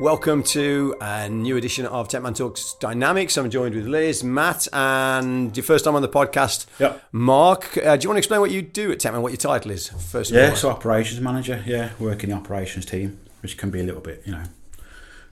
Welcome to a new edition of Techman Talks Dynamics. I'm joined with Liz, Matt, and your first time on the podcast, Yep. Mark. Uh, do you want to explain what you do at Techman, what your title is, first of Yeah, all? so operations manager. Yeah, work in the operations team, which can be a little bit, you know,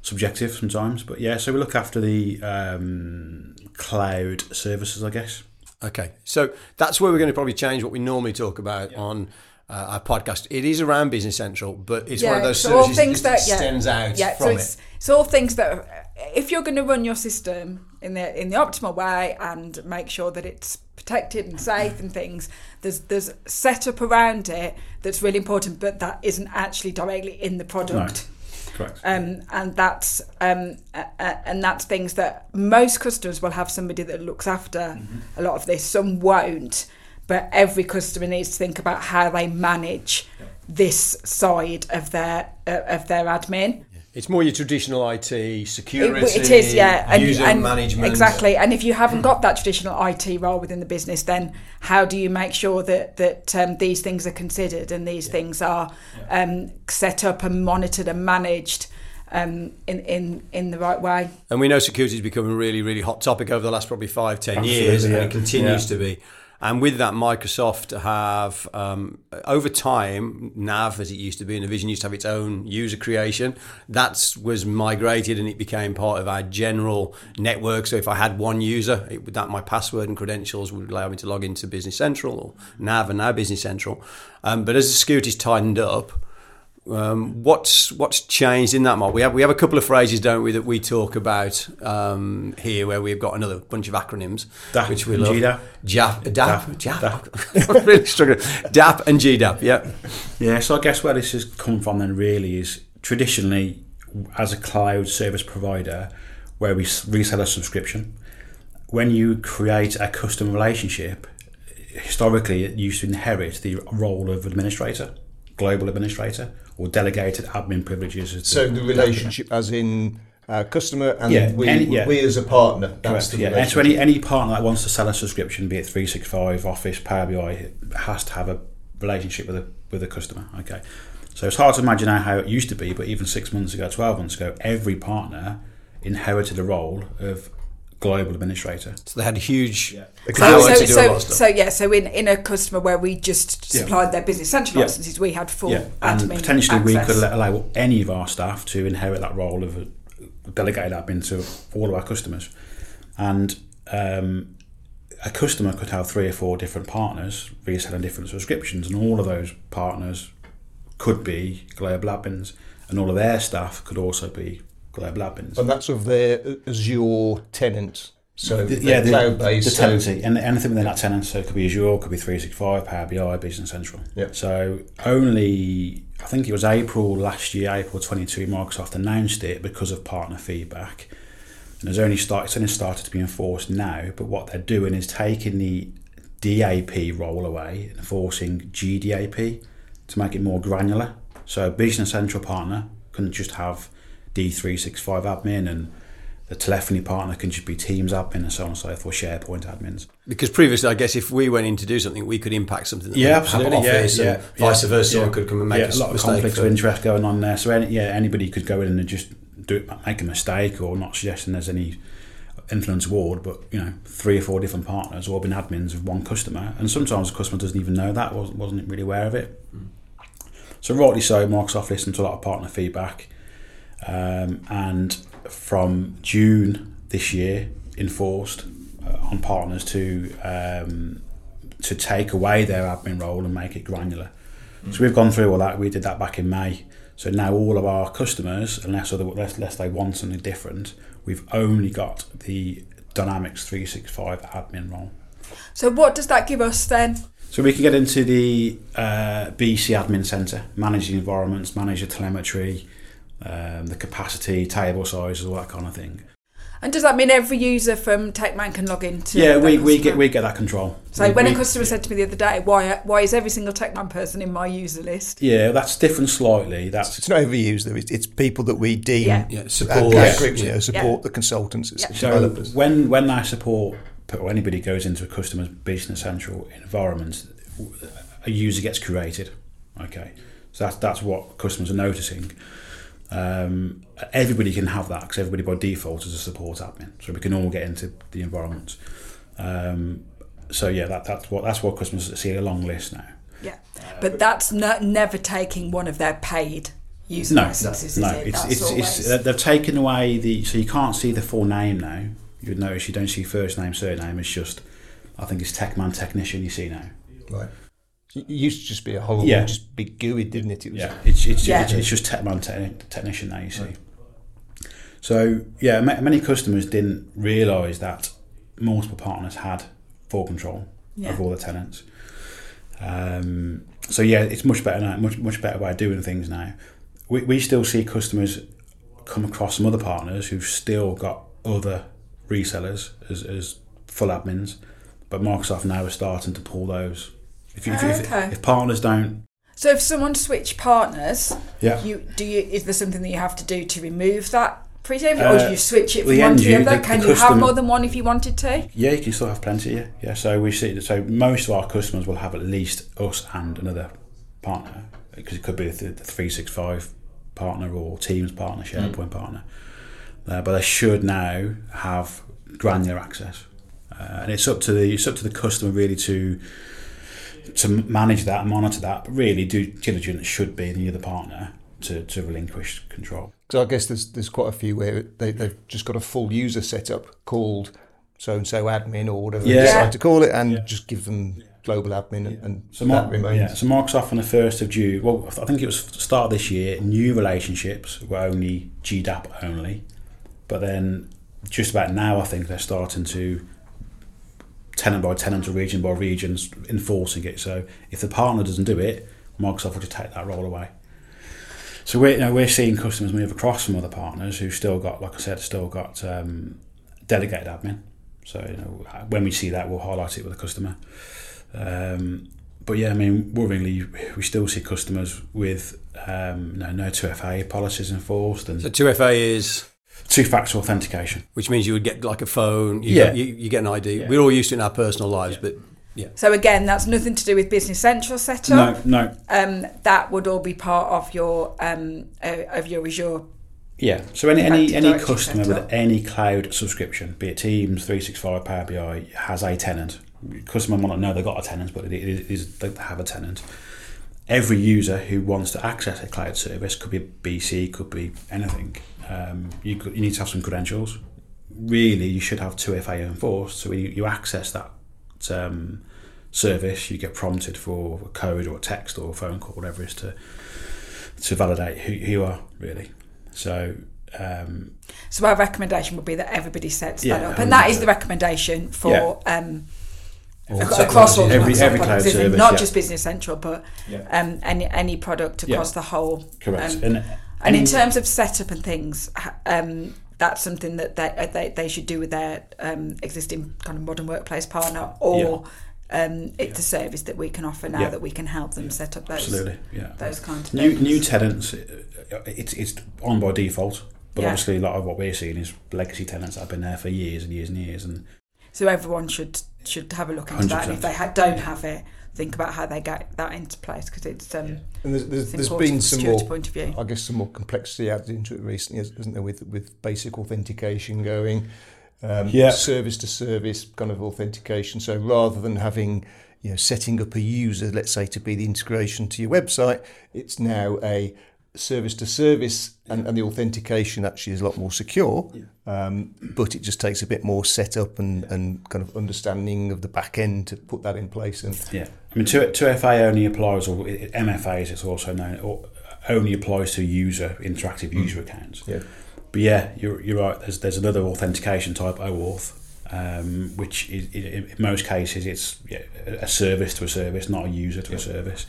subjective sometimes. But yeah, so we look after the um, cloud services, I guess. Okay, so that's where we're going to probably change what we normally talk about on uh, our podcast. It is around Business Central, but it's one of those so services things that, that, yeah, out yeah, from so it. it's, it's all things that if you're going to run your system in the in the optimal way and make sure that it's protected and safe and things, there's there's setup around it that's really important, but that isn't actually directly in the product. Correct. Um, and that's um, uh, uh, and that's things that most customers will have somebody that looks after Mm-hmm. a lot of this. Some won't, but every customer needs to think about how they manage this side of their uh, of their admin. It's more your traditional IT, security, It, it is, yeah, and, user and management. exactly. And if you haven't got that traditional IT role within the business, then how do you make sure that that um, these things are considered and these things are um, set up and monitored and managed um, in in in the right way? And we know security has become a really, really hot topic over the last probably five, ten Absolutely, years, and it continues Yeah. to be. And with that, Microsoft have, um, over time, Nav, as it used to be, and Navision used to have its own user creation. That was migrated and it became part of our general network. So if I had one user, it, that my password and credentials would allow me to log into Business Central or Nav and now Business Central. Um, but as the security's tightened up, um, what's what's changed in that model? We have we have a couple of phrases, don't we, that we talk about um, here, where we've got another bunch of acronyms, DAP which we love. GDAP. JAP, DAP, DAP, JAP. I'm really struggling. DAP and GDAP. Yeah, Yeah, so I guess where this has come from then really is traditionally as a cloud service provider where we resell a subscription. When you create a custom relationship, historically it used to inherit the role of administrator, global administrator, or delegated admin privileges. So the- relationship, as in uh, customer, and Yeah, we, any- yeah. we as a partner. That's Correct, yeah. And so any, any partner that wants to sell a subscription, be it 365, Office, Power BI, has to have a relationship with a with a customer. Okay. So it's hard to imagine how it used to be, but even six months ago, 12 months ago, every partner inherited a role of global administrator. so they had a huge They power so, to do a so, lot of stuff. so yeah, so in, in a customer where we just Yeah. supplied their business central Yeah. licenses, we had full yeah. And admin potentially we could let- allow any of our staff to inherit that role of a delegated admin to all of our customers. And um, a customer could have three or four different partners reselling different subscriptions, and all of those partners could be global admins, and all of their staff could also be global admins. and that's of their Azure tenants. So The- they're the, cloud-based. the so- tenancy, and anything within that tenant, so it could be Azure, could be 365, Power BI, Business Central. Yeah. So only, I think it was April last year, April 22, Microsoft announced it because of partner feedback. And it's only, start, it's only started to be enforced now, but what they're doing is taking the DAP role away and forcing GDAP to make it more granular. So a Business Central partner couldn't just have D365 admin and the telephony partner can just be Teams admin and so on and so forth, SharePoint admins. because previously, I guess if we went in to do something, we could impact something. That Yeah, we absolutely. Yeah, Office yeah, and vice yeah, versa. yeah. Someone could come and make yeah, a, a lot of conflicts of interest going on there. So any, yeah, anybody could go in and just do it, make a mistake, or not suggesting there's any influence award, but you know, three or four different partners all been admins of one customer, and sometimes the customer doesn't even know that, wasn't wasn't really aware of it. Hmm. So rightly so, Microsoft listened to a lot of partner feedback, um, and from June this year, enforced uh, on partners to um, to take away their admin role and make it granular. So we've gone through all that. We did that back in May. So now all of our customers, unless other, unless, unless they want something different, we've only got the Dynamics 365 admin role. So what does that give us then? So we can get into the uh, BC Admin Centre, manage the environments, manage the telemetry, um, the capacity, table sizes, all that kind of thing. And does that mean every user from TechMan can log into? yeah, we, we get we get that control. So We- when we- a customer said to me the other day, "Why why is every single TechMan person in my user list?" yeah, that's different slightly. That's It's not overused though. It's, it's people that we deem Yeah. Yeah, uh, support. our groups, yeah. you know, support the consultants, it's Yeah. So developers. when when I support or anybody goes into a customer's business central environment, a user gets created. Okay, so that's that's what customers are noticing. Um, everybody can have that because everybody by default is a support admin, so we can all get into the environment. Um, so yeah, that, that's what that's what customers see a long list now. Yeah, but that's no, never taking one of their paid user No, licenses, no, is it? it's, That's it's, it's, they've taken away the so you can't see the full name now. You would notice you don't see first name, surname. It's just I think it's Techman Technician you see now. Right. It used to just be a whole, Yeah. just big GUID, didn't it? It was Yeah, it's it's, Yeah. it's, it's just Techman te- Technician now you see. So yeah, ma- many customers didn't realise that multiple partners had full control Yeah. of all the tenants. Um, so yeah, it's much better now, much much better way of doing things now. We, we still see customers come across some other partners who've still got other resellers as, as full admins, but Microsoft now is starting to pull those. If, you, if, if, Okay. if partners don't, So if someone switch partners, yeah, you do you is there something that you have to do to remove that pre-save, or Uh, do you switch it from one to the other? the- Can the you have more than one if you wanted to? Yeah, you can still have plenty. Yeah, yeah. So we see. So most of our customers will have at least us and another partner because it could be the, the three six five partner or Teams partner, SharePoint partner. Uh, but they should now have granular access, uh, and it's up to the it's up to the customer really to to manage that and monitor that. But really, due diligence should be the other partner to, to relinquish control. So I guess there's there's quite a few where they, they've just got a full user setup called so and so admin or whatever Yeah. they decide to call it, and just give them global admin, and, and So, that Mar- remains. yeah, so Microsoft on the first of June. Well, I think it was start of this year. New relationships were only GDAP only, but then just about now, I think they're starting to tenant by tenant or region by regions enforcing it. So if the partner doesn't do it, Microsoft will just take that role away. So we're you know, we're seeing customers move across from other partners who've still got, like I said, still got um, delegated admin. So you know, when we see that, we'll highlight it with the customer. Um, but yeah, I mean, worryingly, we still see customers with um, no, no 2FA policies enforced and So 2FA is, two-factor authentication. which means you would get like a phone, you, Yeah. get, you, you get an ID. Yeah. We're all used to it in our personal lives, but yeah. So again, that's nothing to do with Business Central setup. No, no, Um, that would all be part of your um, uh, of your Azure. yeah. So any any, any customer setup. with any cloud subscription, be it Teams, 365, Power BI, has a tenant. Customer might not know they've got a tenant, but it is they have a tenant. Every user who wants to access a cloud service could be BC, could be anything. Um, you, you need to have some credentials. Really, you should have 2FA enforced. So when you, you access that um, service, you get prompted for a code or a text or a phone call, whatever it is, to to validate who, who you are really. So um, So our recommendation would be that everybody sets that up, and that is the recommendation for um, All across all Every- every products, cloud isn't service, not yeah. just Business Central, but Yeah. um, any any product Yeah. across the whole. correct. Um, and And in terms of setup and things, um, that's something that they, uh, they they should do with their um, existing kind of modern workplace partner, or um, it's a service that we can offer now Yeah. that we can help them set up those absolutely, yeah. those kinds of New things. new tenants, uh, it's it's on by default. But Yeah. obviously, a lot of what we're seeing is legacy tenants that have been there for years and years and years. And So everyone should should have a look into that, and if they ha- don't have it, think about how they get that into place because it's um, And there's, there's, it's there's important been some more, point of view. I guess, some more complexity added into it recently, isn't there, with with basic authentication going, um, Yeah. service to service kind of authentication. So rather than having you know setting up a user, let's say to be the integration to your website, it's now a service to service, and, and the authentication actually is a lot more secure. Um, but it just takes a bit more setup and, and kind of understanding of the back end to put that in place. And yeah, I mean, two two FA only applies, or it- MFAs, it's also known, or only applies to user interactive user accounts. yeah, But yeah, you're, you're right. There's there's another authentication type, OAuth, um, which is, in in most cases it's yeah, a service to a service, not a user to a service.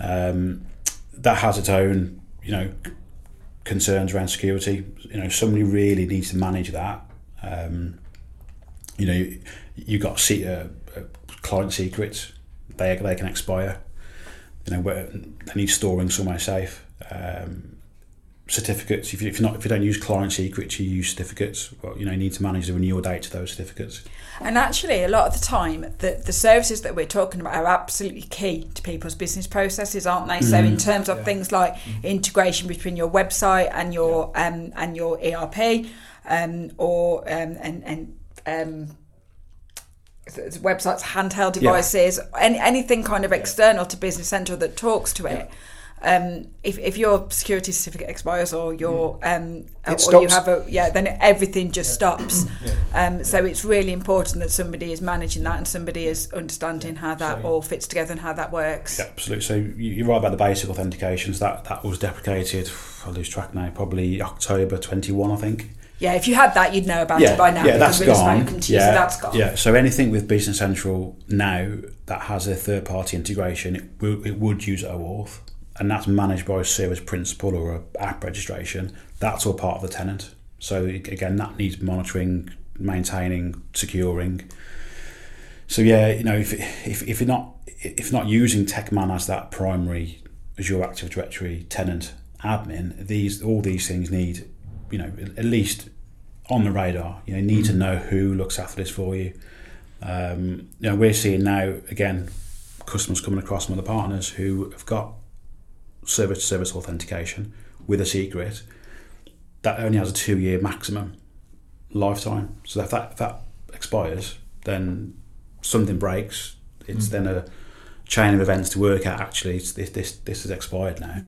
Um, that has its own, you know, concerns around security. You know, somebody really needs to manage that. Um, you know, you, you got se- uh, uh, client secrets; they they can expire. You know, they need storing somewhere safe. Um, certificates. If, you, if you're not, if you don't use client secrets, you use certificates. Well, you know, you need to manage the renewal date to those certificates. And actually, a lot of the time, the, the services that we're talking about are absolutely key to people's business processes, aren't they? So, in terms of things like integration between your website and your um, and your ERP, um, or um, and and um, websites, handheld devices, any, anything kind of external to Business Central that talks to it. Um, if, if your security certificate expires or your um, or you have a yeah, then everything just stops. Um, so it's really important that somebody is managing that and somebody is understanding how that all fits together and how that works. Yeah, absolutely. So you- you're right about the basic authentications. That that was deprecated. I lose track now. Probably October 21, I think. Yeah, if you had that, you'd know about it by now yeah, because that's gone. spoken to you, yeah, so that's gone. yeah. So anything with Business Central now that has a third-party integration, it, will, it would use OAuth, and that's managed by a service principal or a app registration. That's all part of the tenant. So again, that needs monitoring, maintaining, securing. So yeah, you know, if if, if you're not if not using TechMan as that primary Azure Active Directory tenant admin, these all these things need, you know, at least on the radar. You know, need to know who looks after this for you. Um, you know, we're seeing now again customers coming across from other partners who have got service to service authentication with a secret that only has a two year maximum lifetime. So if that if that expires, then something breaks. It's hmm. then a chain of events to work out. Actually, it's, this this this has expired now.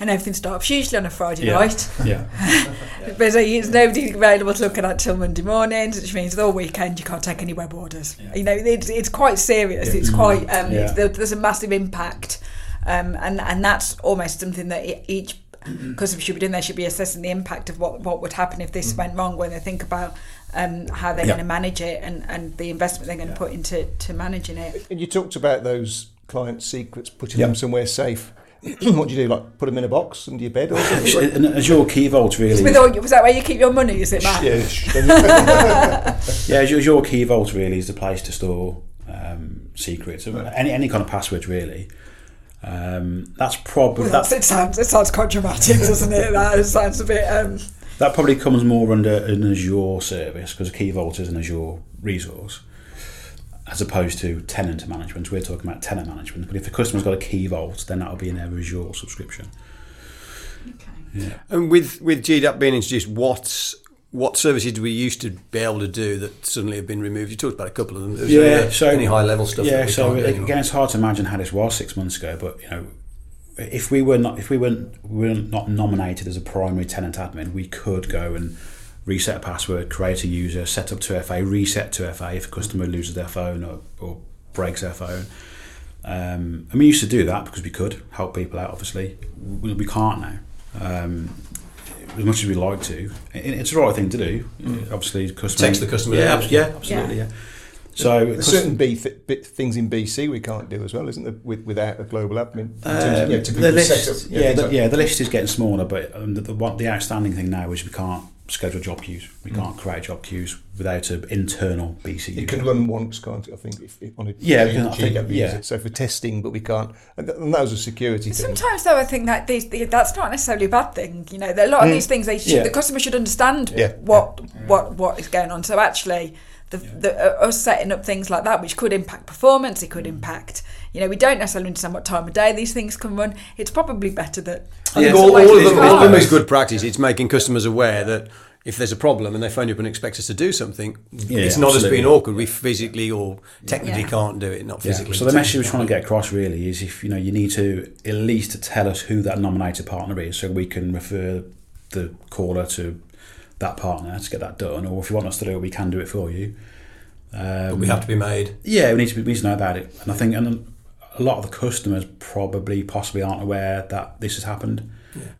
And everything stops usually on a Friday Yeah. night. Yeah, But uh, there's nobody available to look at that till Monday morning, which means the whole weekend you can't take any web orders. You know, it's, it's quite serious. It's quite mm. um, Yeah. it's, there's a massive impact, um, and and that's almost something that each, e- each customer should be doing. They should be assessing the impact of what what would happen if this went wrong when they think about um, how they're Yeah. going to manage it and, and the investment they're going to put into to managing it. And you talked about those client secrets, putting Yeah. them somewhere safe. what do you do? Like put them in a box under your bed or something? and Azure Key Vault really. With all, was that where you keep your money? Is it, Matt? yeah. Yeah, Azure, Azure Key Vault really is the place to store um, secrets. Any any kind of password really. Um, that's probably That's, that, it sounds it sounds quite dramatic, doesn't it? That sounds a bit. Um, that probably comes more under an Azure service because a Key Vault is an Azure resource, as opposed to tenant management. We're talking about tenant management. But if the customer's got a Key Vault, then that'll be in their Azure subscription. Okay. Yeah. And with with GDAP being introduced, what what services do we used to be able to do that suddenly have been removed? You talked about a couple of them. Is there any- so any high level stuff. Yeah, so anymore? again, it's hard to imagine how this was six months ago. But you know, if we were not if we weren't we were not nominated as a primary tenant admin, we could go and reset a password, create a user, set up 2FA, reset 2FA if a customer loses their phone or, or breaks their phone. Um, and we used to do that because we could help people out. Obviously, we, we can't now. Um, as much as we like to, it's the right thing to do. Obviously, customer Protects the customer Yeah, there. yeah, absolutely, yeah. So, There's certain B th- bit things in BC we can't do as well, isn't there? With, without a global admin. In of, Um, yeah, the list, setup. yeah, the, like- yeah, the list is getting smaller, but um, the, the, what, the outstanding thing now is we can't schedule job queues. We mm. can't create job queues without an internal BC. It can run once, can't it? I think if, if on a Yeah, G- I think- yeah. user. So for testing, but we can't. And, th- and that was a security thing. sometimes, though, I think that these, that's not necessarily a bad thing. You know, there are a lot of mm. these things they should, Yeah. the customer should understand Yeah. what what what is going on. So actually. The, the, uh, us setting up things like that, which could impact performance, it could impact. You know, we don't necessarily understand what time of day these things can run. It's probably better that. Yeah, all, so all of it's them, not- all of them is good practice. It's making customers aware that if there's a problem and they phone you up and expect us to do something, it's not as absolutely. being awkward. We physically or technically Yeah. can't do it, not Yeah. physically. So the message we're trying to get across really is if you know you need to at least tell us who that nominated partner is, so we can refer the caller to that partner to get that done. Or if you want us to do it, we can do it for you. Um, But we have to be made. Yeah, we need to, we need to know about it. And I think and a lot of the customers probably possibly aren't aware that this has happened.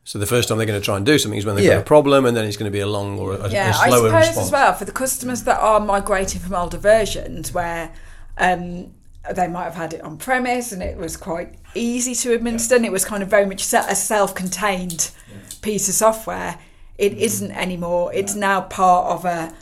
So the first time they're going to try and do something is when they've Yeah. got a problem, and then it's going to be a long or a, a Yeah, slower I suppose response. as well for the customers that are migrating from older versions where um, they might have had it on premise and it was quite easy to administer and it was kind of very much se- a self-contained piece of software. It Mm-hmm. isn't anymore. It's now part of a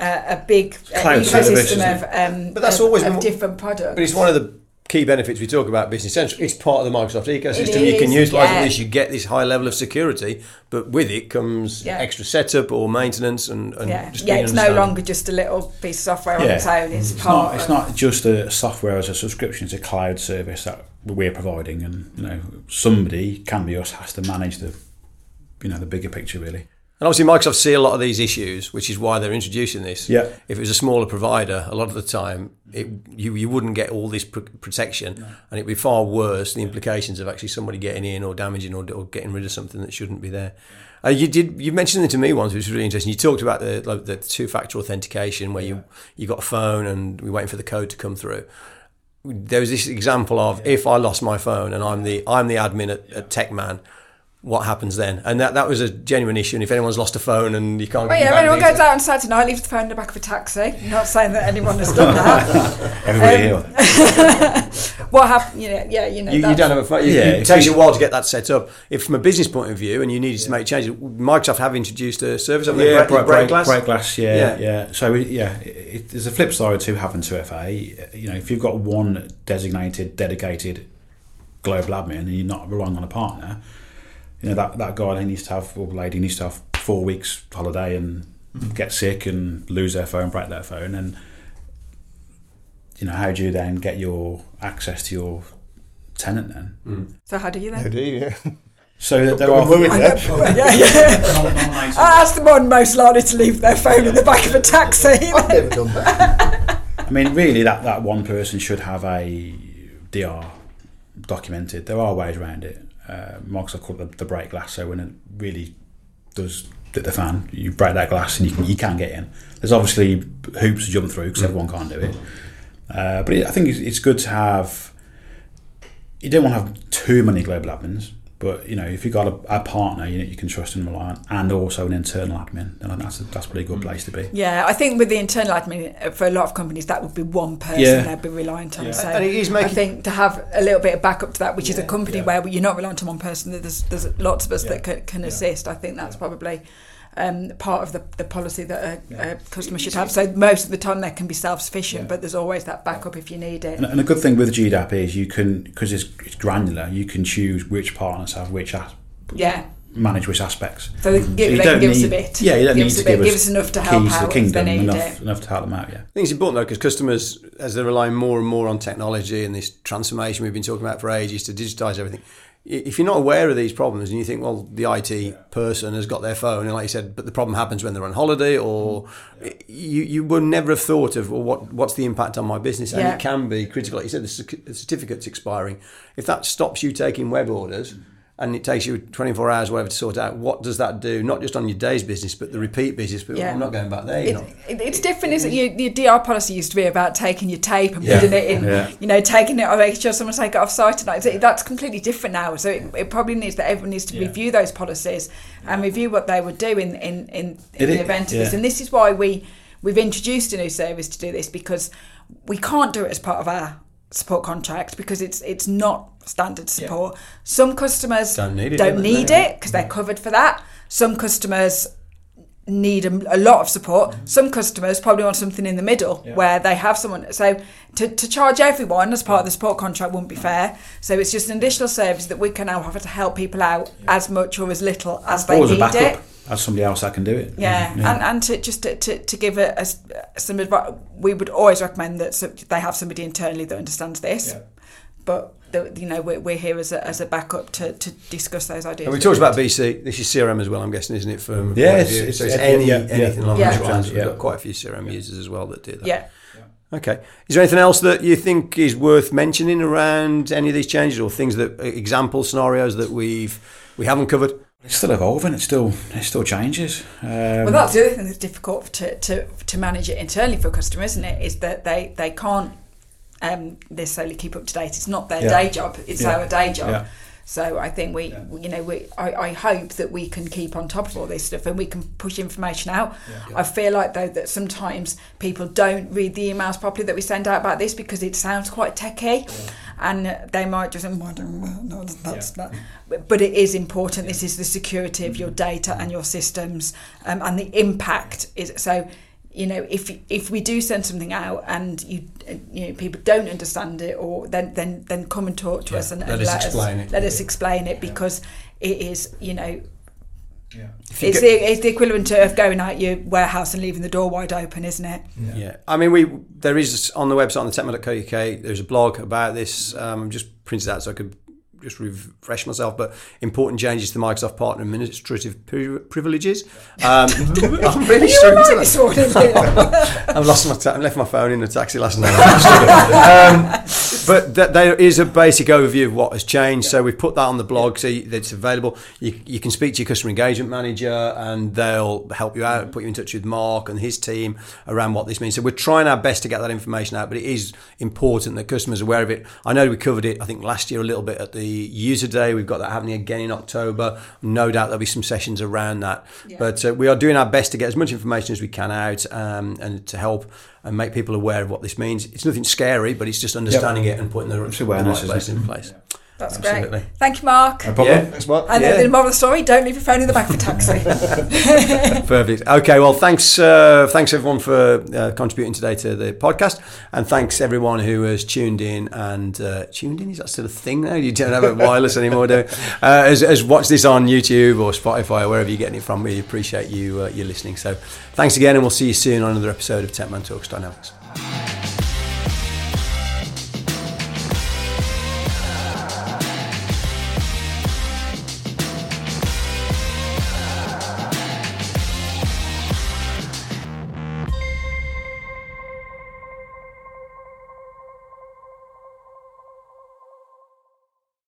a, a big Cloud ecosystem isn't of, um, But that's of, always of been- different products. But it's one of the key benefits we talk about Business Central. It's part of the Microsoft ecosystem. It you can is, utilize yeah. this. You get this high level of security, but with it comes Yeah. extra setup or maintenance and, and Yeah, just yeah. It's no longer just a little piece of software on its own. It's, It's part. not, it's not just a software as a subscription, it's a cloud service that we're providing and you know somebody can be us has to manage the you know the bigger picture really. And obviously, Microsoft see a lot of these issues, which is why they're introducing this. Yeah. If it was a smaller provider, a lot of the time, it, you you wouldn't get all this pr- protection, and it'd be far worse. The implications of actually somebody getting in or damaging or, or getting rid of something that shouldn't be there. Uh, you did you mentioned it to me once, which was really interesting. You talked about the like the two factor authentication where you you got a phone and we're waiting for the code to come through. There was this example of if I lost my phone and I'm the I'm the admin at, at TechMan what happens then? And that, that was a genuine issue. And if anyone's lost a phone and you can't Oh get yeah, your if anyone goes out on Saturday night, leaves the phone in the back of a taxi. Not saying that anyone has done that. Everybody Um, here. what happened? You know, yeah, you know. you, you don't have a phone. You, Yeah, it takes you- you a while to get that set up. If from a business point of view, and you needed to make changes, Microsoft have introduced a service. Haven't? Yeah, break, break, break break, glass. break glass. Yeah, Yeah. yeah. So we- yeah, it, it, there's a flip side to having two FA. You know, if you've got one designated, dedicated global admin, and you're not relying on a partner, you know that that guy he needs to have or lady needs to have four weeks holiday and get sick and lose their phone, break their phone, and you know how do you then get your access to your tenant then? So how do you I then? do, you? yeah. So there are me worried there. yeah, yeah. Ah, that's the one most likely to leave their phone in the back of a taxi. I've never done that. I mean, really, that, that one person should have a DR documented. There are ways around it. Uh, I call it the, the break glass. So when it really does hit the fan, you break that glass and you can you can get in. There's obviously hoops to jump through because everyone can't do it. Uh, but it, I think it's, it's good to have. You don't want to have too many global admins, but you know if you've got a, a partner you know you can trust and rely on, and also an internal admin, then that's a, that's a pretty good place to be. Yeah, I think with the internal admin, uh, for a lot of companies, that would be one person Yeah. they'd be reliant on. Yeah. So And it is I think to have a little bit of backup to that, which is a company yeah. where you're not reliant on one person, there's, there's lots of us Yeah. that can, can assist. I think that's probably um, part of the, the policy that a, a customer should have. So most of the time they can be self-sufficient, Yeah. but there's always that backup if you need it. And, and a good thing with GDAP is you can, because it's, it's granular, you can choose which partners have which as, Yeah. manage which aspects. So they can, give, So they can don't give us a bit. Yeah, you don't give need to give us give us enough to help keys to out the if they kingdom need enough, it. enough to help them out. Yeah. I think it's important though because customers, as they're relying more and more on technology and this transformation we've been talking about for ages to digitise everything. If you're not aware of these problems and you think, well, the IT person has got their phone, and like you said, but the problem happens when they're on holiday, or you you would never have thought of, well, what what's the impact on my business? And Yeah. it can be critical. Like you said, the, cer- the certificate's expiring. If that stops you taking web orders. And it takes you 24 hours, whatever, to sort out. What does that do? Not just on your day's business, but the repeat business. But Yeah. I'm not going back there. You It, it, it's different, isn't it? Your, your DR policy used to be about taking your tape and Yeah. putting it in, Yeah. you know, taking it or making sure someone's take it off site tonight. So that's completely different now. So it, it probably needs that everyone needs to Yeah. review those policies and review what they would do in in, in, in the is- event of this. And this is why we we've introduced a new service to do this because we can't do it as part of our support contract because it's it's not standard support. Some customers Don't need it, don't don't they? it because they're mm. covered for that. Some customers need a, a lot of support. Mm-hmm. Some customers probably want something in the middle where they have someone. So to, to charge everyone as part of the support contract wouldn't be mm. fair. So it's just an additional service that we can now offer to help people out as much or as little as they Or need it. As somebody else that can do it. Yeah, and and to just to, to, to give a, a s- some advice, we would always recommend that so- they have somebody internally that understands this. Yeah. But the, you know we're, we're here as a, as a backup to, to discuss those ideas. And we talked about BC. This is CRM as well, I'm guessing, isn't it? From Yeah, it's- it's- so it's yeah, any, yeah, anything yeah. along Yeah. those lines. We've got quite a few CRM users as well that do that. Yeah. Okay. Is there anything else that you think is worth mentioning around any of these changes, or things that example scenarios that we've we haven't covered? It's still evolving. It still it still changes. Um, Well, that's the other thing that's difficult to, to, to manage it internally for a customer, isn't it? Is that they, they can't um, necessarily keep up to date. It's not their Yeah. day job; it's Yeah. our day job. Yeah. So I think we, you know, we I, I hope that we can keep on top of all this stuff and we can push information out. I feel like though that sometimes people don't read the emails properly that we send out about this because it sounds quite techy, and they might just well, no, that's not. But- But it is important. This is the security of your data and your systems, um, and the impact is so. You know, if if we do send something out and you you know people don't understand it, or then then then come and talk to Yeah, us and, let and us let explain it. Let us explain it because it is you know. Yeah. you It's get- the, it's the equivalent of going out your warehouse and leaving the door wide open, isn't it? Yeah. I mean, we there is on the website on the techman.co.uk. There's a blog about this. Um, just printed out so I could just refresh myself. But important changes to Microsoft Partner Administrative pri- Privileges. Um, I'm really You're struggling right to this morning, I've lost my ta- I left my phone in the taxi last night. um, but th- there is a basic overview of what has changed. So we've put that on the blog, so you- it's available. You, you can speak to your customer engagement manager, and they'll help you out, put you in touch with Mark and his team around what this means. So we're trying our best to get that information out, but it is important that customers are aware of it. I know we covered it, I think last year a little bit at the user day. We've got that happening again in October. No doubt there'll be some sessions around that. But uh, we are doing our best to get as much information as we can out um, and to help and make people aware of what this means. It's nothing scary, but it's just understanding it and putting the, the right place in place. That's Absolutely. great. Thank you, Mark. No problem. Yeah. Thanks, Mark. And Yeah. then the moral of the story: don't leave your phone in the back of a taxi. Perfect. Okay. Well, thanks. Uh, thanks everyone for uh, contributing today to the podcast, and thanks everyone who has tuned in and uh, tuned in. Is that still a thing now? You don't have it wireless anymore, do? you? Uh, has, has watched this on YouTube or Spotify or wherever you're getting it from. We appreciate you uh, you listening. So, thanks again, and we'll see you soon on another episode of Techman Talks Dynamics.